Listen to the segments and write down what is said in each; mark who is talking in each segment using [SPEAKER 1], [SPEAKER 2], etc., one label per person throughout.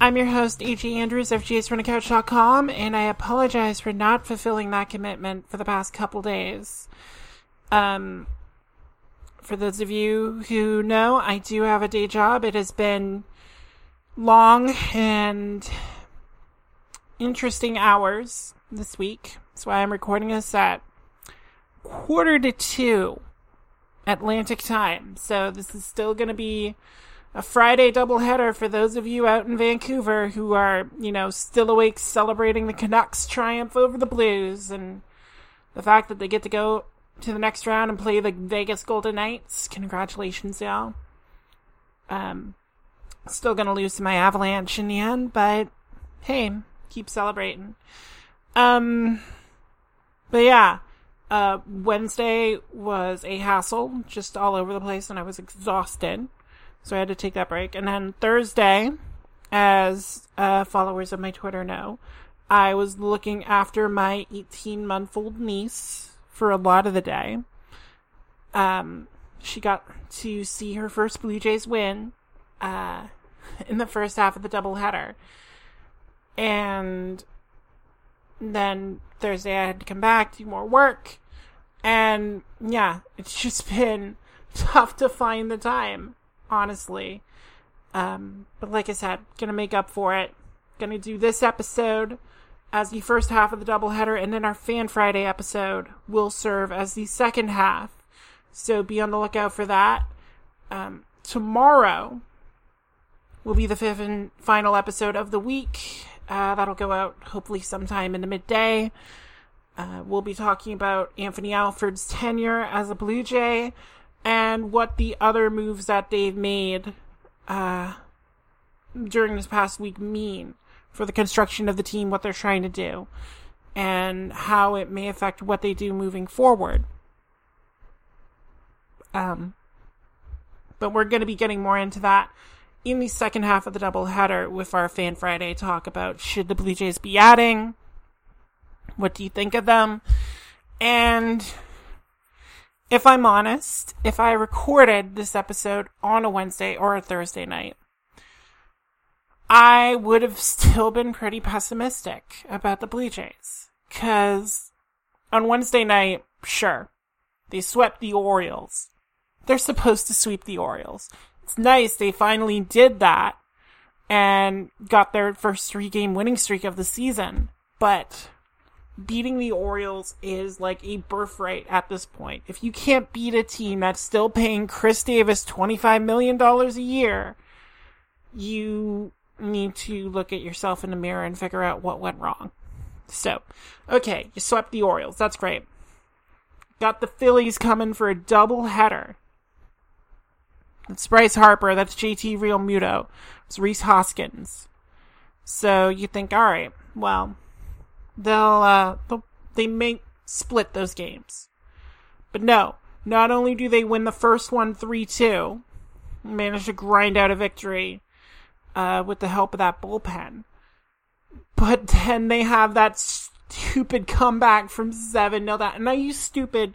[SPEAKER 1] I'm your host, A.J. Andrews of JaysFromTheCouch.com, and I apologize for not fulfilling that commitment for the past couple days. Um, for those of you who know, I do have a day job. It has been long and interesting hours this week. That's why I'm recording this at quarter to two Atlantic time. So this is still going to be a Friday doubleheader for those of you out in Vancouver who are, you know, still awake celebrating the Canucks triumph over the Blues and the fact that they get to go to the next round and play the Vegas Golden Knights. Congratulations, y'all. Um, still gonna lose to my Avalanche in the end, but hey, keep celebrating. Um, but yeah, uh, Wednesday was a hassle, just all over the place, and I was exhausted. So I had to take that break. And then Thursday, as uh, followers of my Twitter know, I was looking after my 18 month old niece for a lot of the day. Um, she got to see her first Blue Jays win uh, in the first half of the doubleheader. And then Thursday I had to come back, do more work. And yeah, it's just been tough to find the time honestly. Um, but like I said, gonna make up for it. Gonna do this episode as the first half of the doubleheader, and then our Fan Friday episode will serve as the second half. So be on the lookout for that. Um, tomorrow will be the fifth and final episode of the week. Uh, that'll go out hopefully sometime in the midday. Uh, we'll be talking about Anthony Alford's tenure as a Blue Jay and what the other moves that they've made uh, during this past week mean for the construction of the team, what they're trying to do, and how it may affect what they do moving forward. Um, but we're going to be getting more into that in the second half of the doubleheader with our Fan Friday talk about should the Blue Jays be adding? What do you think of them? And if I'm honest, if I recorded this episode on a Wednesday or a Thursday night, I would have still been pretty pessimistic about the Blue Jays. Cause on Wednesday night, sure, they swept the Orioles. They're supposed to sweep the Orioles. It's nice they finally did that and got their first three game winning streak of the season. But beating the Orioles is like a birthright at this point. If you can't beat a team that's still paying Chris Davis $25 million a year, you need to look at yourself in the mirror and figure out what went wrong. So, okay, you swept the Orioles. That's great. Got the Phillies coming for a double header. That's Bryce Harper. That's JT Realmuto. It's Rhys Hoskins. So you think, all right, well, they'll, uh, they'll, they may split those games. But no, not only do they win the first one 3-2, manage to grind out a victory, uh, with the help of that bullpen, but then they have that stupid comeback from 7 0 that, and I use stupid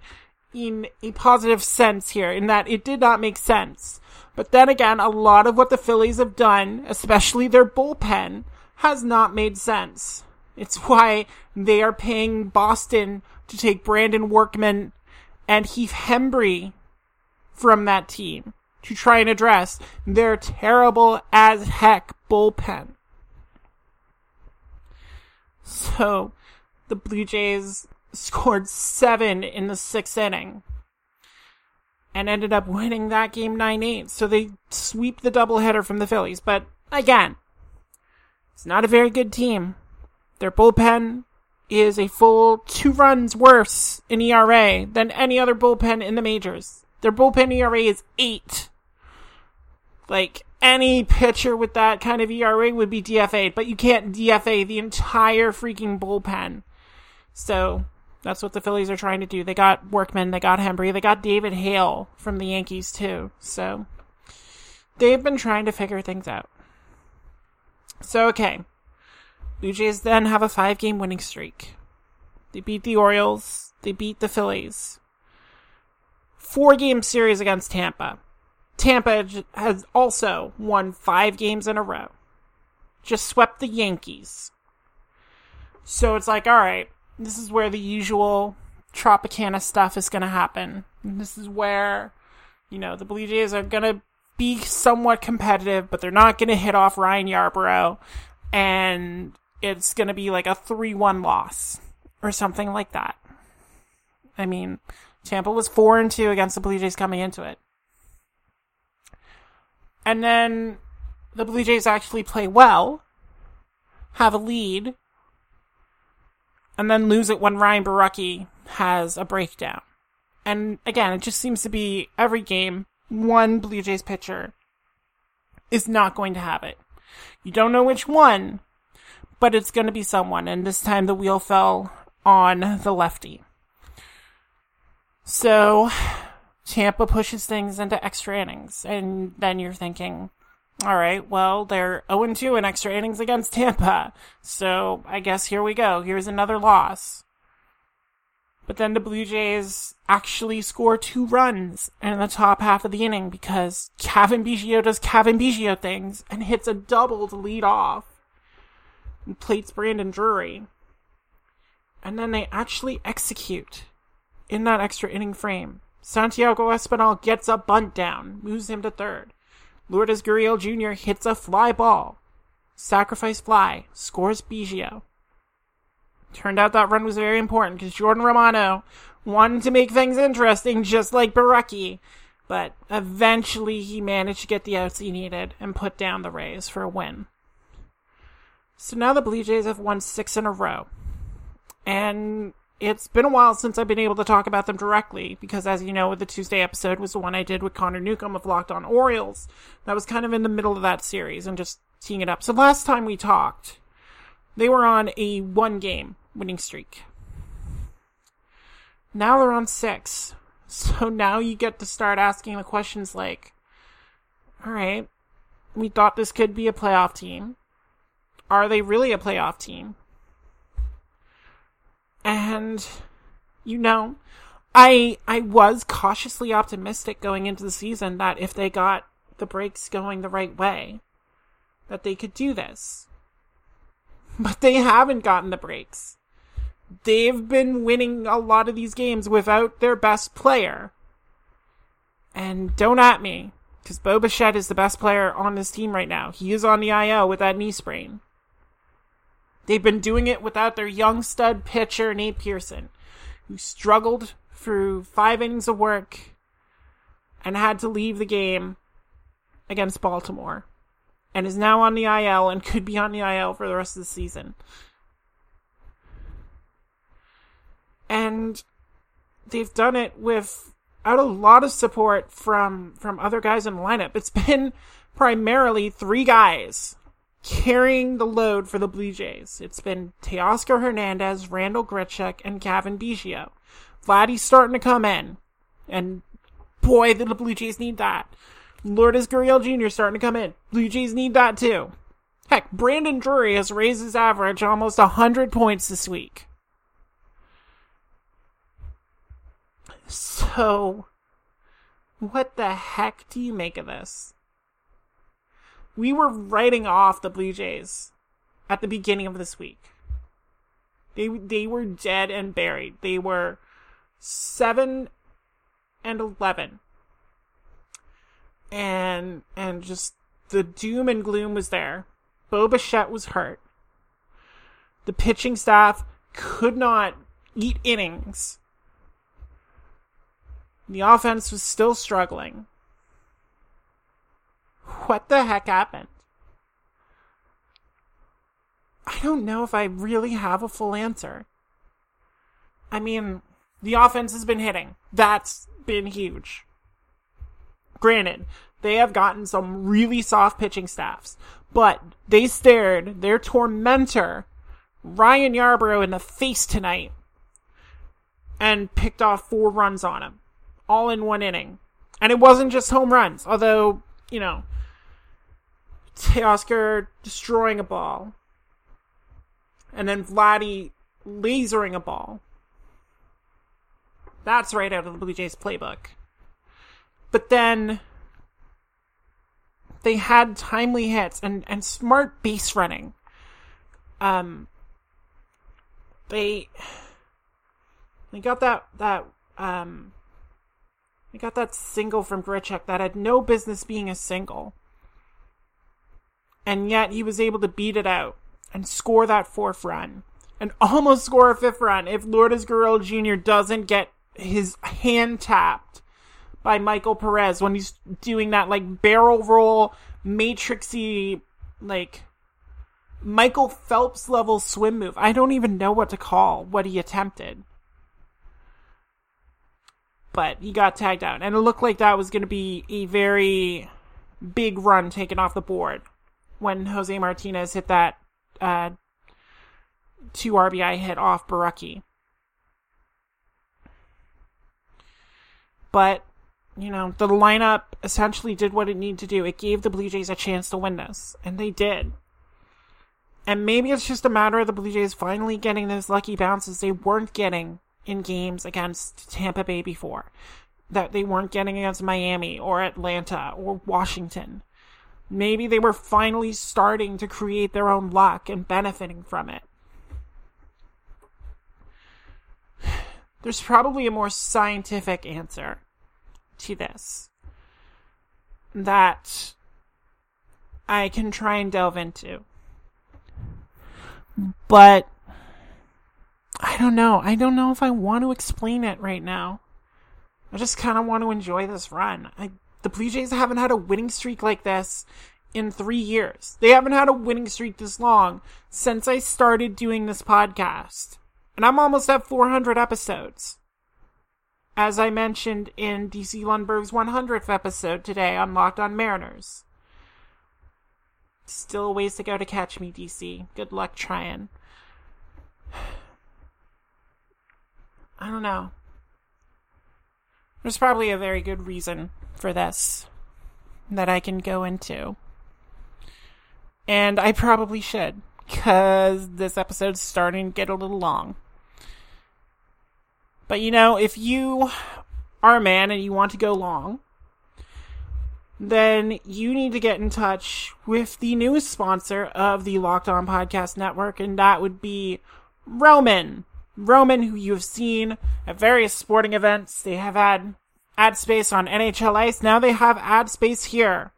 [SPEAKER 1] in a positive sense here, in that it did not make sense. But then again, a lot of what the Phillies have done, especially their bullpen, has not made sense. It's why they are paying Boston to take Brandon Workman and Heath Hembree from that team to try and address their terrible as heck bullpen. So, the Blue Jays scored seven in the sixth inning and ended up winning that game 9-8. So they sweep the doubleheader from the Phillies. But again, it's not a very good team. Their bullpen is a full two runs worse in ERA than any other bullpen in the majors. Their bullpen ERA is eight. Like any pitcher with that kind of ERA would be DFA'd, but you can't DFA the entire freaking bullpen. So that's what the Phillies are trying to do. They got Workman, they got Hembree, they got David Hale from the Yankees too. So they've been trying to figure things out. So okay. Blue Jays then have a five game winning streak. They beat the Orioles, they beat the Phillies. Four game series against Tampa. Tampa has also won five games in a row. Just swept the Yankees. So it's like, all right, this is where the usual Tropicana stuff is going to happen. This is where, you know, the Blue Jays are going to be somewhat competitive, but they're not going to hit off Ryan Yarbrough. And it's going to be like a 3 1 loss or something like that. I mean, Tampa was 4 and 2 against the Blue Jays coming into it. And then the Blue Jays actually play well, have a lead, and then lose it when Ryan Borucki has a breakdown. And again, it just seems to be every game, one Blue Jays pitcher is not going to have it. You don't know which one, but it's going to be someone. And this time the wheel fell on the lefty. So Tampa pushes things into extra innings. And then you're thinking, all right, well, they're 0 2 in extra innings against Tampa. So I guess here we go. Here's another loss. But then the Blue Jays actually score two runs in the top half of the inning because Cavan Biggio does Cavan Biggio things and hits a double to lead off plates Brandon Drury. And then they actually execute in that extra inning frame. Santiago Espinal gets a bunt down, moves him to third. Lourdes Gurriel Jr. hits a fly ball. Sacrifice fly, scores Biggio. Turned out that run was very important because Jordan Romano wanted to make things interesting just like Borucki. But eventually he managed to get the outs he needed and put down the Rays for a win. So now the Blue Jays have won six in a row. And it's been a while since I've been able to talk about them directly because, as you know, the Tuesday episode was the one I did with Connor Newcomb of Locked On Orioles. That was kind of in the middle of that series and just teeing it up. So last time we talked, they were on a one game winning streak. Now they're on six. So now you get to start asking the questions like, all right, we thought this could be a playoff team. Are they really a playoff team? And you know, I I was cautiously optimistic going into the season that if they got the breaks going the right way, that they could do this. But they haven't gotten the breaks. They've been winning a lot of these games without their best player. And don't at me, because Bo Bichette is the best player on this team right now. He is on the IL with that knee sprain. They've been doing it without their young stud pitcher, Nate Pearson, who struggled through five innings of work and had to leave the game against Baltimore and is now on the IL and could be on the IL for the rest of the season. And they've done it without a lot of support from from other guys in the lineup. It's been primarily three guys carrying the load for the Blue Jays. It's been Teoscar Hernandez, Randall Grichuk, and Cavan Biggio. Vladdy's starting to come in. And boy, the Blue Jays need that. Lourdes Gurriel Jr. starting to come in. Blue Jays need that too. Heck, Brandon Drury has raised his average almost 100 points this week. So, what the heck do you make of this? We were writing off the Blue Jays at the beginning of this week. They they were dead and buried. They were seven and eleven, and and just the doom and gloom was there. Bo Bichette was hurt. The pitching staff could not eat innings. The offense was still struggling what the heck happened? I don't know if I really have a full answer. I mean, the offense has been hitting. That's been huge. Granted, they have gotten some really soft pitching staffs, but they stared their tormentor, Ryan Yarbrough, in the face tonight and picked off four runs on him, all in one inning. And it wasn't just home runs, although, you know, Teoscar destroying a ball, and then Vladdy lasering a ball. That's right out of the Blue Jays playbook. But then they had timely hits and, and smart base running. Um, they they got that that um they got that single from Grichuk that had no business being a single. And yet he was able to beat it out and score that fourth run. And almost score a fifth run if Lourdes Gurriel Jr. doesn't get his hand tapped by Michael Perez when he's doing that like barrel roll matrixy like Michael Phelps level swim move. I don't even know what to call what he attempted. But he got tagged out. And it looked like that was going to be a very big run taken off the board when Jose Martinez hit that uh, two RBI hit off Borucki. But, you know, the lineup essentially did what it needed to do. It gave the Blue Jays a chance to win this, and they did. And maybe it's just a matter of the Blue Jays finally getting those lucky bounces they weren't getting in games against Tampa Bay before. That they weren't getting against Miami or Atlanta or Washington. Maybe they were finally starting to create their own luck and benefiting from it. There's probably a more scientific answer to this that I can try and delve into. But I don't know. I don't know if I want to explain it right now. I just kind of want to enjoy this run. I, the Blue Jays haven't had a winning streak like this in three years. They haven't had a winning streak this long since I started doing this podcast. And I'm almost at 400 episodes. As I mentioned in DC Lundberg's 100th episode today on Locked on Mariners. Still a ways to go to catch me, DC. Good luck trying. I don't know. There's probably a very good reason for this that I can go into. And I probably should, because this episode's starting to get a little long. But you know, if you are a man and you want to go long, then you need to get in touch with the newest sponsor of the Locked On Podcast Network, and that would be Roman. Roman, who you have seen at various sporting events. They have had ad space on NHL Ice. Now they have ad space here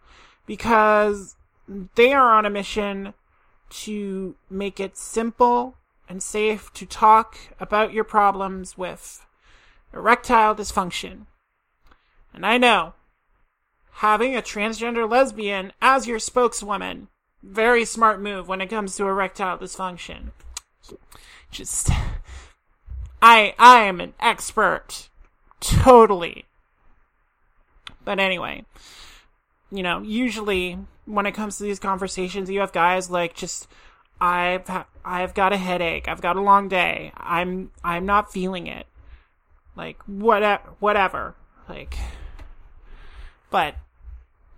[SPEAKER 1] because they are on a mission to make it simple and safe to talk about your problems with erectile dysfunction. And I know having a transgender lesbian as your spokeswoman, very smart move when it comes to erectile dysfunction. Just I I am an expert. Totally. But anyway, you know, usually when it comes to these conversations, you have guys like just I've I've got a headache. I've got a long day. I'm I'm not feeling it. Like whatever whatever. Like but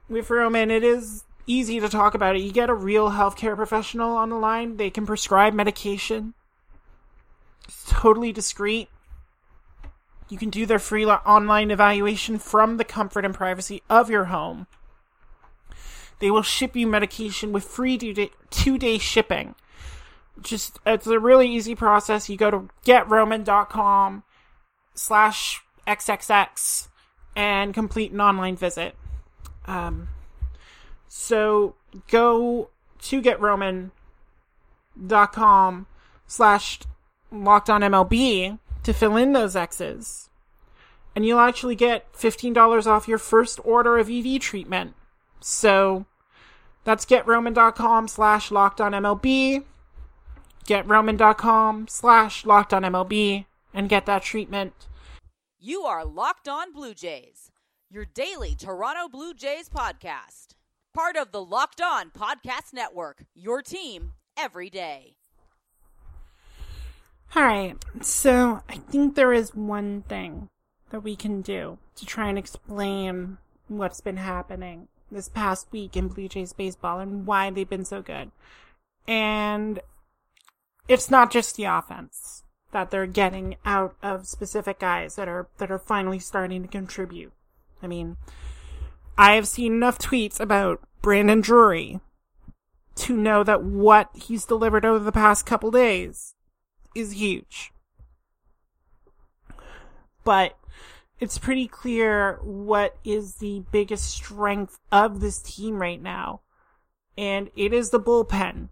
[SPEAKER 1] with Roman it is easy to talk about it. You get a real healthcare professional on the line. They can prescribe medication. It's totally discreet. You can do their free online evaluation from the comfort and privacy of your home. They will ship you medication with free two day shipping. Just, it's a really easy process. You go to getroman.com slash XXX and complete an online visit. Um, so go to getroman.com slash locked on MLB to fill in those X's. And you'll actually get $15 off your first order of EV treatment. So that's getroman.com slash locked on MLB. Getroman.com slash locked on MLB and get that treatment.
[SPEAKER 2] You are Locked On Blue Jays, your daily Toronto Blue Jays podcast. Part of the Locked On Podcast Network, your team every day.
[SPEAKER 1] Alright, so I think there is one thing that we can do to try and explain what's been happening this past week in Blue Jays baseball and why they've been so good. And it's not just the offense that they're getting out of specific guys that are that are finally starting to contribute. I mean, I have seen enough tweets about Brandon Drury to know that what he's delivered over the past couple days is huge. But it's pretty clear what is the biggest strength of this team right now. And it is the bullpen.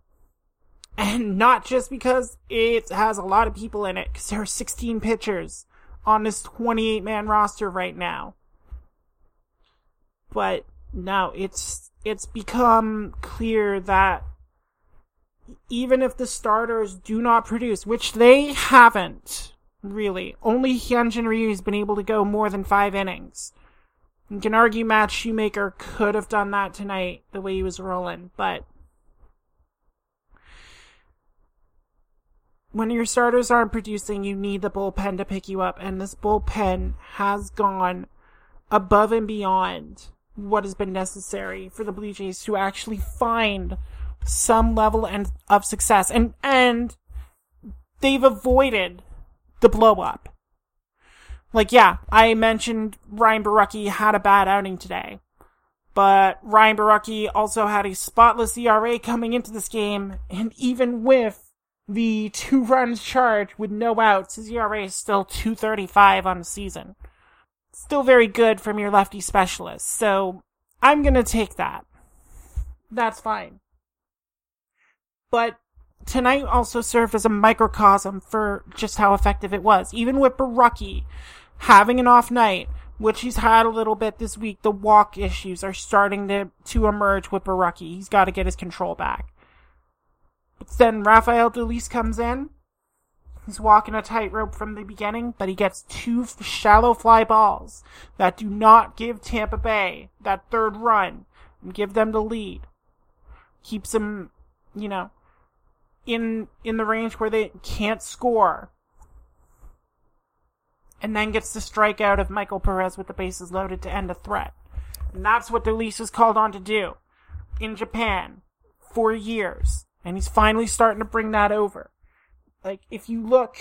[SPEAKER 1] And not just because it has a lot of people in it, because there are 16 pitchers on this 28 man roster right now. But now it's, it's become clear that even if the starters do not produce, which they haven't, really, only Hyunjin Ryu has been able to go more than five innings. You can argue Matt Shoemaker could have done that tonight, the way he was rolling, but when your starters aren't producing, you need the bullpen to pick you up, and this bullpen has gone above and beyond what has been necessary for the Blue Jays to actually find some level and of success, and and they've avoided the blow up. Like, yeah, I mentioned Ryan Borucki had a bad outing today. But Ryan Borucki also had a spotless ERA coming into this game, and even with the two runs charged with no outs, his ERA is still 235 on the season. Still very good from your lefty specialist, so I'm gonna take that. That's fine. But tonight also served as a microcosm for just how effective it was. Even with Borucki having an off night, which he's had a little bit this week, the walk issues are starting to, to emerge with Borucki. He's got to get his control back. But then Rafael Dolis comes in. He's walking a tightrope from the beginning, but he gets two shallow fly balls that do not give Tampa Bay that third run and give them the lead. Keeps them, you know, in in the range where they can't score. And then gets the strikeout of Michael Perez with the bases loaded to end a threat. And that's what Dolis was called on to do in Japan for years. And he's finally starting to bring that over. Like, if you look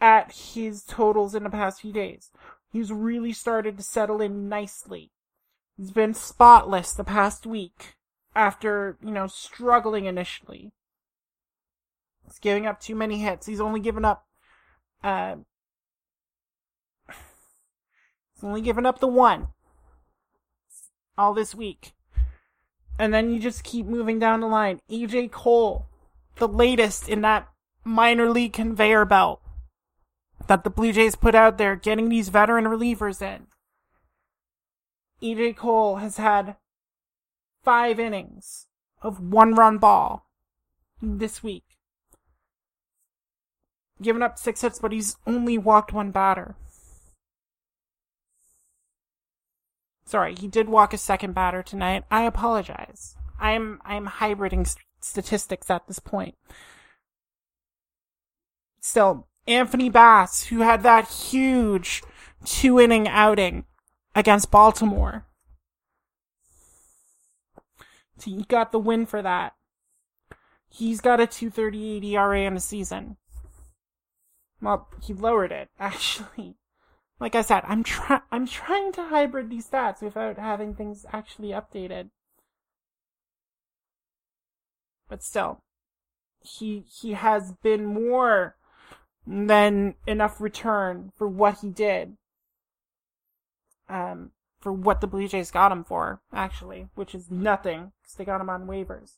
[SPEAKER 1] at his totals in the past few days, he's really started to settle in nicely. He's been spotless the past week after, you know, struggling initially. He's giving up too many hits. He's only given up, uh, he's only given up the one all this week. And then you just keep moving down the line. AJ Cole, the latest in that minor league conveyor belt that the Blue Jays put out there, getting these veteran relievers in. AJ Cole has had five innings of one run ball this week given up six hits, but he's only walked one batter. Sorry, he did walk a second batter tonight. I apologize. I'm I'm hybriding st- statistics at this point. Still, Anthony Bass, who had that huge two inning outing against Baltimore. He got the win for that. He's got a 238 ERA in the season. Well, he lowered it, actually. Like I said, I'm trying I'm trying to hybrid these stats without having things actually updated. But still, he he has been more than enough return for what he did. Um, for what the Blue Jays got him for, actually, which is nothing, because they got him on waivers.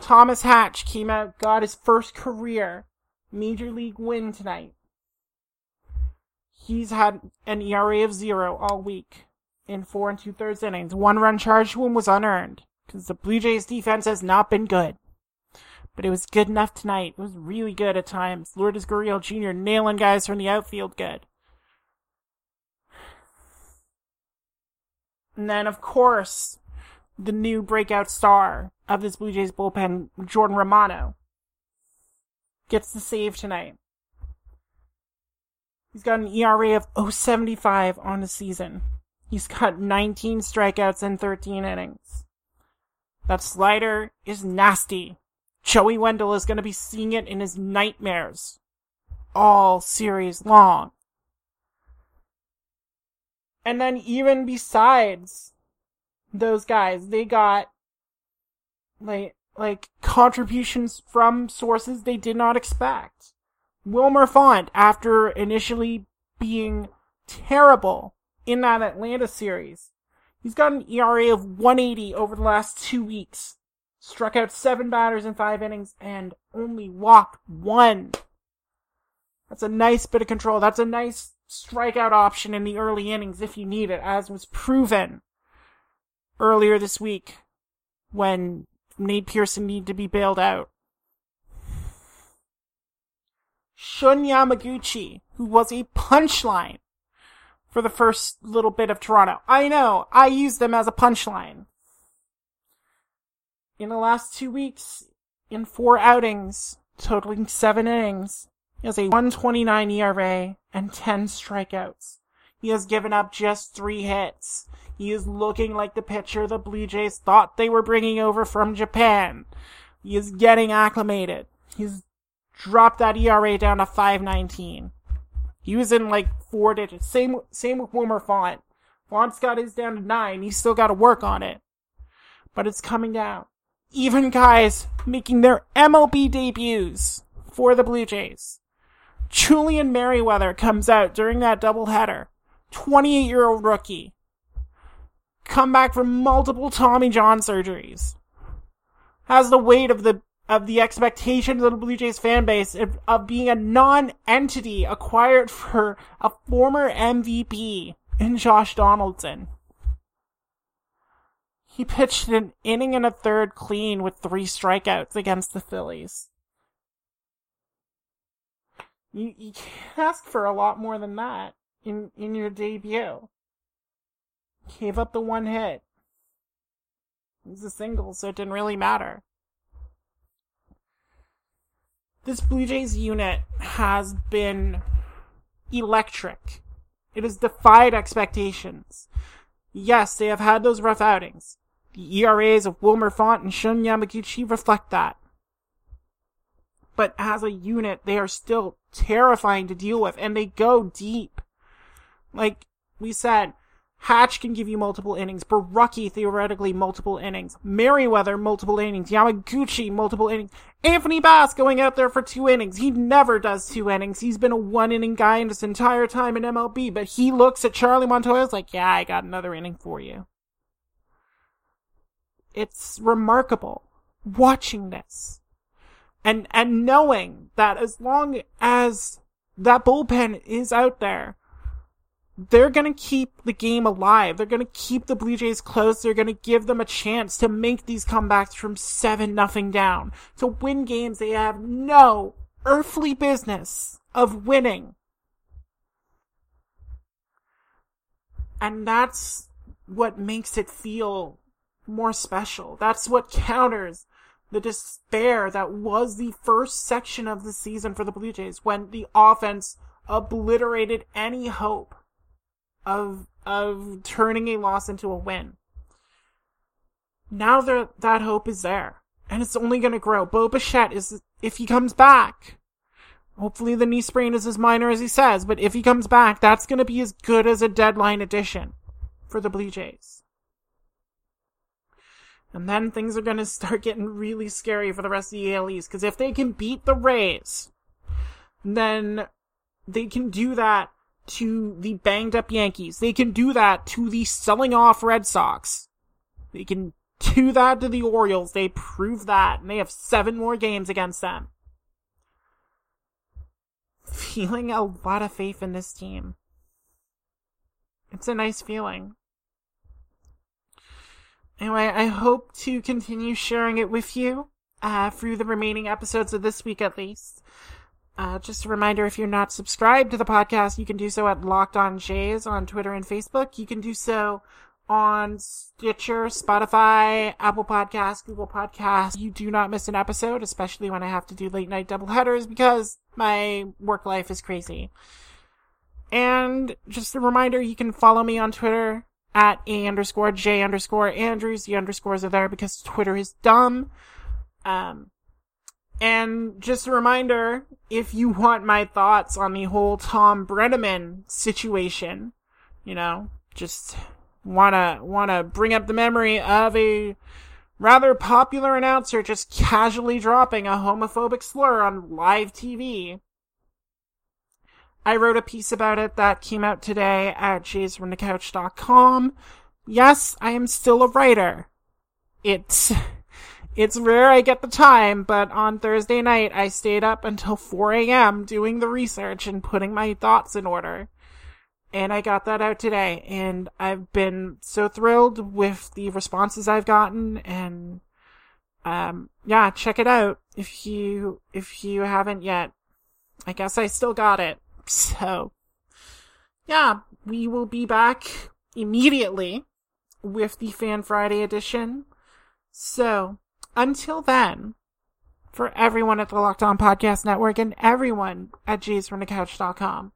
[SPEAKER 1] Thomas Hatch came out, got his first career major league win tonight. He's had an ERA of zero all week in four and two thirds innings. One run charged to him was unearned because the Blue Jays defense has not been good. But it was good enough tonight. It was really good at times. Lourdes Gurriel Jr. nailing guys from the outfield good. And then, of course, the new breakout star of this Blue Jays bullpen, Jordan Romano gets the save tonight. He's got an ERA of 075 on the season. He's got 19 strikeouts in 13 innings. That slider is nasty. Joey Wendle is going to be seeing it in his nightmares all series long. And then even besides those guys, they got like like contributions from sources they did not expect. Wilmer Font, after initially being terrible in that Atlanta series, he's got an ERA of 180 over the last two weeks. Struck out seven batters in five innings and only walked one. That's a nice bit of control. That's a nice strikeout option in the early innings if you need it, as was proven earlier this week when Nate Pearson need to be bailed out. Shun Yamaguchi, who was a punchline for the first little bit of Toronto. I know, I used them as a punchline. In the last two weeks, in four outings, totaling seven innings, he has a 129 ERA and 10 strikeouts. He has given up just three hits. He is looking like the pitcher the Blue Jays thought they were bringing over from Japan. He is getting acclimated. He's dropped that ERA down to 519. He was in like four digits. Same, same with Wilmer Font. Font's got his down to nine. He's still got to work on it. But it's coming down. Even guys making their MLB debuts for the Blue Jays. Julian Merryweather comes out during that doubleheader. 28 year old rookie. Come back from multiple Tommy John surgeries. Has the weight of the of the expectations of the Blue Jays fan base of, of being a non-entity acquired for a former MVP in Josh Donaldson. He pitched an inning and a third clean with three strikeouts against the Phillies. You, you can't ask for a lot more than that in, in your debut. Gave up the one hit. It was a single, so it didn't really matter. This Blue Jays unit has been electric. It has defied expectations. Yes, they have had those rough outings. The ERAs of Wilmer Font and Shun Yamaguchi reflect that. But as a unit, they are still terrifying to deal with, and they go deep. Like we said, Hatch can give you multiple innings. Borucki, theoretically, multiple innings. Merryweather, multiple innings. Yamaguchi, multiple innings. Anthony Bass going out there for two innings. He never does two innings. He's been a one inning guy in his entire time in MLB, but he looks at Charlie Montoyo like, yeah, I got another inning for you. It's remarkable watching this and and knowing that as long as that bullpen is out there, they're going to keep the game alive. They're going to keep the Blue Jays close. They're going to give them a chance to make these comebacks from 7 nothing down. To win games they have no earthly business of winning. And that's what makes it feel more special. That's what counters the despair that was the first section of the season for the Blue Jays when the offense obliterated any hope of of turning a loss into a win. Now that that hope is there, and it's only going to grow. Bo Bichette is if he comes back. Hopefully the knee sprain is as minor as he says, but if he comes back, that's going to be as good as a deadline addition for the Blue Jays. And then things are going to start getting really scary for the rest of the AL East. Because if they can beat the Rays, then they can do that to the banged up Yankees. They can do that to the selling off Red Sox. They can do that to the Orioles. They prove that. And they have seven more games against them. Feeling a lot of faith in this team. It's a nice feeling. Anyway, I hope to continue sharing it with you uh, through the remaining episodes of this week at least. Uh, just a reminder, if you're not subscribed to the podcast, you can do so at Locked On Jays on Twitter and Facebook. You can do so on Stitcher, Spotify, Apple Podcasts, Google Podcasts. You do not miss an episode, especially when I have to do late night double headers because my work life is crazy. And just a reminder, you can follow me on Twitter at A underscore J underscore Andrews. The underscores are there because Twitter is dumb. Um, and just a reminder, if you want my thoughts on the whole Tom Brennaman situation, you know, just wanna, wanna bring up the memory of a rather popular announcer just casually dropping a homophobic slur on live TV. I wrote a piece about it that came out today at jaysfromthecouch.com. Yes, I am still a writer. It's, it's rare I get the time, but on Thursday night I stayed up until 4 a.m. doing the research and putting my thoughts in order. And I got that out today, and I've been so thrilled with the responses I've gotten, and, um, yeah, check it out if you, if you haven't yet. I guess I still got it. So, yeah, we will be back immediately with the Fan Friday edition. So, until then, for everyone at the Locked On Podcast Network and everyone at jaysfromthecouch.com,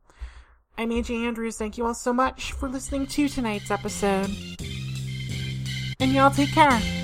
[SPEAKER 1] I'm AJ Andrews. Thank you all so much for listening to tonight's episode. And y'all take care.